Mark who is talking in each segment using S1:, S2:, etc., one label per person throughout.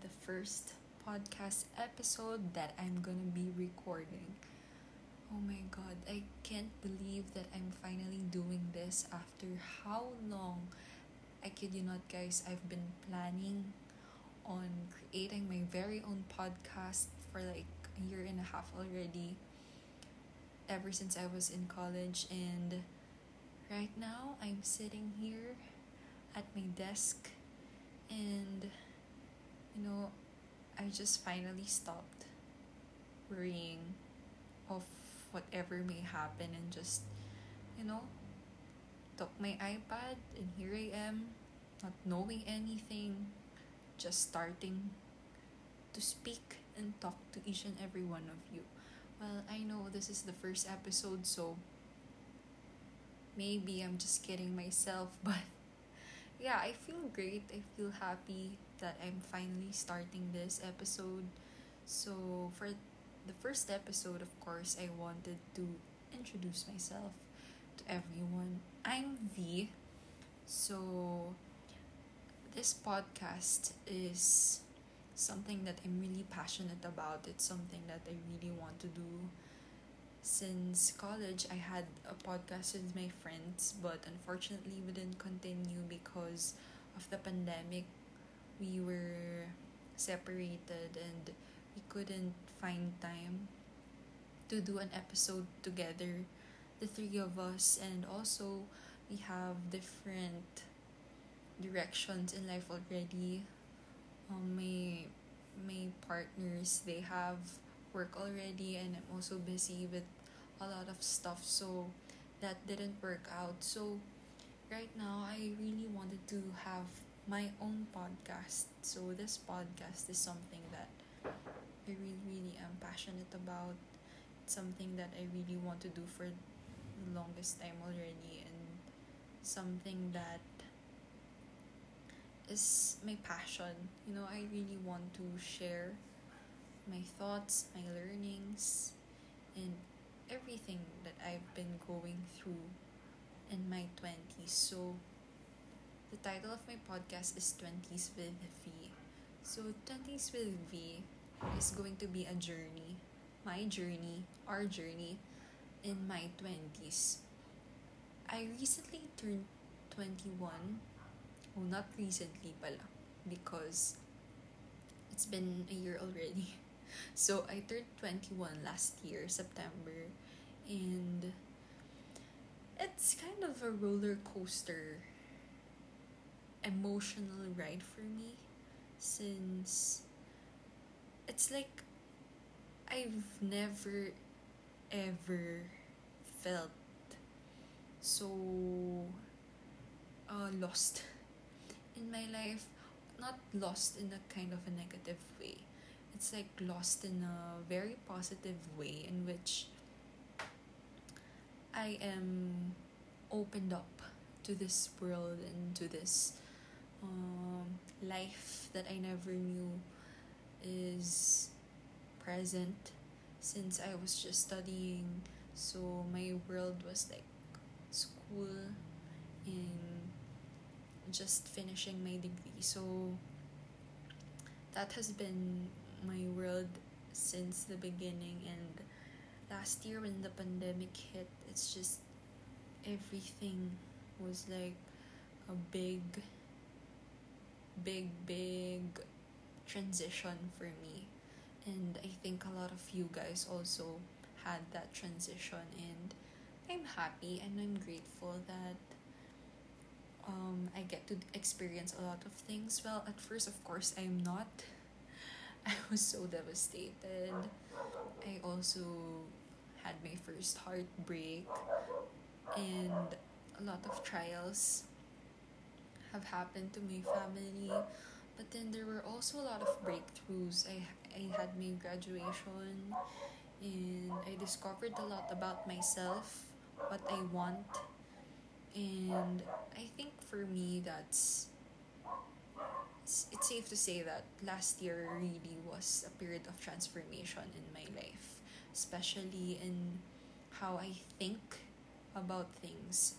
S1: the first podcast episode that I'm gonna be recording. Oh my god, I can't believe that I'm finally doing this after how long. I kid you not, guys, I've been planning on creating my very own podcast for like a year and a half already. Ever since I was in college, and right now I'm sitting here at my desk and you know i just finally stopped worrying of whatever may happen and just you know took my ipad and here i am not knowing anything just starting to speak and talk to each and every one of you well i know this is the first episode so maybe i'm just kidding myself but yeah, I feel great. I feel happy that I'm finally starting this episode. So, for the first episode, of course, I wanted to introduce myself to everyone. I'm V. So, this podcast is something that I'm really passionate about. It's something that I really want to do since college, I had a podcast with my friends, but unfortunately, we didn't continue because of the pandemic. We were separated and we couldn't find time to do an episode together, the three of us, and also we have different directions in life already. Um, my my partners they have work already and I'm also busy with a lot of stuff. So that didn't work out. So right now I really wanted to have my own podcast. So this podcast is something that I really really am passionate about. It's something that I really want to do for the longest time already and something that is my passion. You know I really want to share my thoughts, my learnings, and everything that I've been going through in my 20s. So, the title of my podcast is 20s with V. So, 20s with V is going to be a journey, my journey, our journey in my 20s. I recently turned 21. Oh, not recently pala. Because it's been a year already. So I turned 21 last year, September, and it's kind of a roller coaster emotional ride for me since it's like I've never ever felt so uh, lost in my life. Not lost in a kind of a negative way, it's like lost in a very positive way in which I am opened up to this world and to this um, life that I never knew is present since I was just studying. So my world was like school and just finishing my degree. So that has been my world since the beginning and last year when the pandemic hit it's just everything was like a big big big transition for me. And i think a lot of you guys also had that transition and i'm happy and i'm grateful that um, i get to experience a lot of things. Well at first of course i'm not. I was so devastated. I also had my first heartbreak and a lot of trials have happened to my family. But then there were also a lot of breakthroughs. I i had my graduation and i discovered a lot about myself what i want. And i think for me that's it's, it's safe to say that last year really was a period of transformation in my life, especially in how I think about things.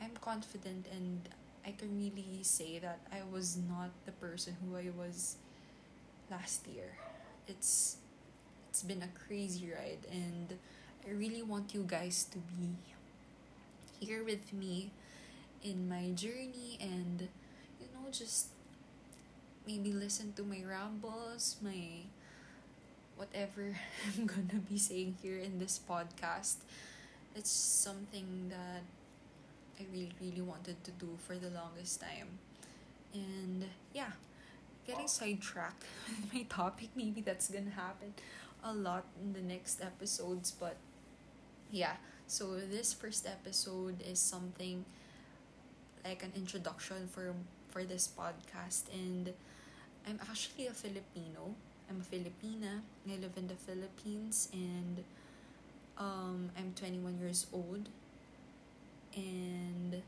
S1: I'm confident and I can really say that I was not the person who I was last year. It's it's been a crazy ride and I really want you guys to be here with me in my journey and you know just maybe listen to my rambles, my whatever I'm gonna be saying here in this podcast. It's something that I really, really wanted to do for the longest time. And yeah, getting sidetracked with my topic, maybe that's gonna happen a lot in the next episodes, but yeah, so this first episode is something like an introduction for for this podcast and I'm actually a Filipino. I'm a Filipina. I live in the Philippines and um, I'm 21 years old. And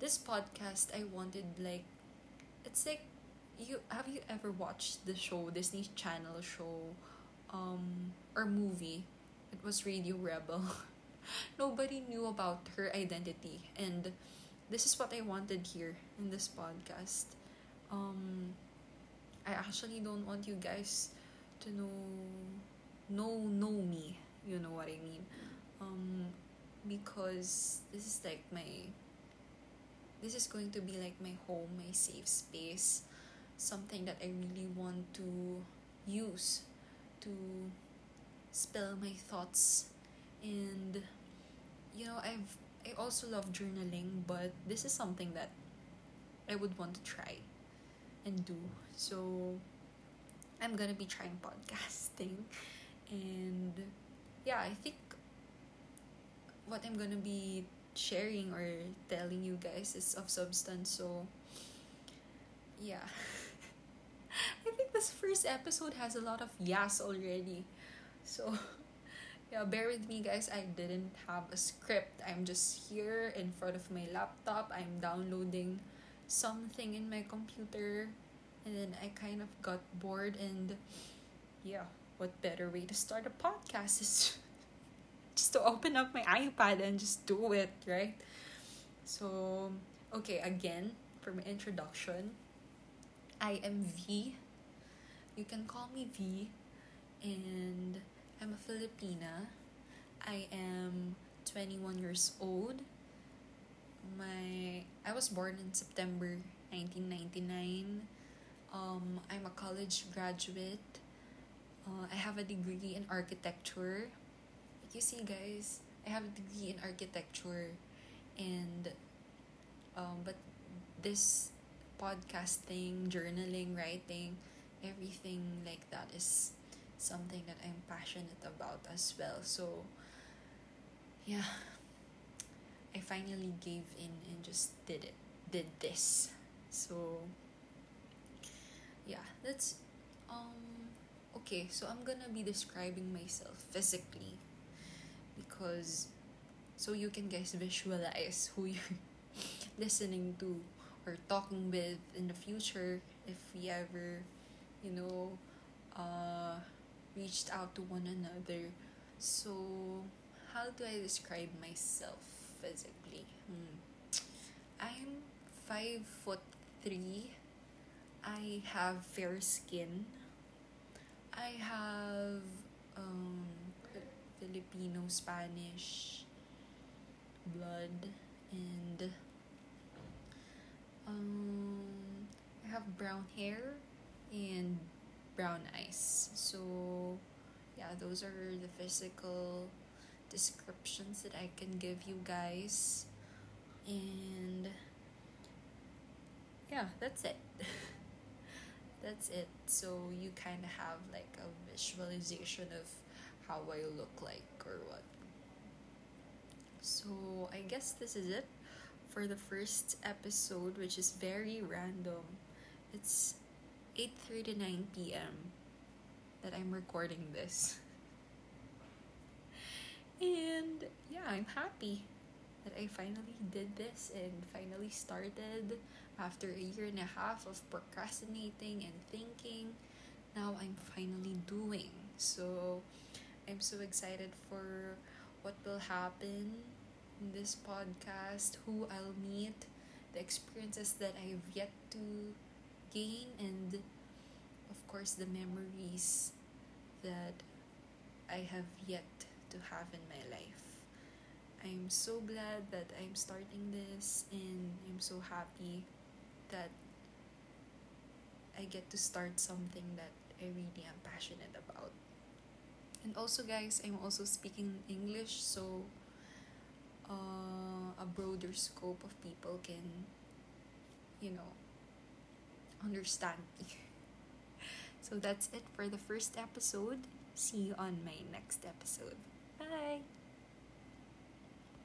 S1: this podcast, I wanted like, it's like, you have you ever watched the show Disney Channel show, um, or movie? It was Radio Rebel. Nobody knew about her identity, and this is what I wanted here in this podcast. Um, I actually don't want you guys to know know know me. You know what I mean? Um, because this is like my this is going to be like my home, my safe space, something that I really want to use to spill my thoughts. And you know I've I also love journaling, but this is something that I would want to try and do. So I'm gonna be trying podcasting. And yeah, I think what I'm gonna be sharing or telling you guys is of substance so yeah. I think this first episode has a lot of yes already. So yeah bear with me guys. I didn't have a script. I'm just here in front of my laptop. I'm downloading something in my computer and then I kind of got bored and yeah what better way to start a podcast is just to open up my iPad and just do it right? So okay again for my introduction I am V. You can call me V and I'm a Filipina. I am 21 years old. My I was born in September 1999 um, I'm a college graduate. Uh, I have a degree in architecture. You see, guys, I have a degree in architecture, and um, but this podcasting, journaling, writing, everything like that is something that I'm passionate about as well. So, yeah, I finally gave in and just did it, did this. So, yeah that's um okay so i'm gonna be describing myself physically because so you can guys visualize who you're listening to or talking with in the future if we ever you know uh reached out to one another so how do i describe myself physically hmm. i'm five foot three I have fair skin. I have um, Filipino Spanish blood and um, I have brown hair and brown eyes. So yeah, those are the physical descriptions that I can give you guys. And yeah, that's it. that's it so you kind of have like a visualization of how I look like or what so I guess this is it for the first episode which is very random it's 8:39 p.m. that I'm recording this and yeah I'm happy that I finally did this and finally started after a year and a half of procrastinating and thinking. Now I'm finally doing. So I'm so excited for what will happen in this podcast, who I'll meet, the experiences that I've yet to gain, and of course, the memories that I have yet to have in my life. I'm so glad that I'm starting this, and I'm so happy that I get to start something that I really am passionate about. And also, guys, I'm also speaking English, so uh, a broader scope of people can, you know, understand me. so that's it for the first episode. See you on my next episode. Bye!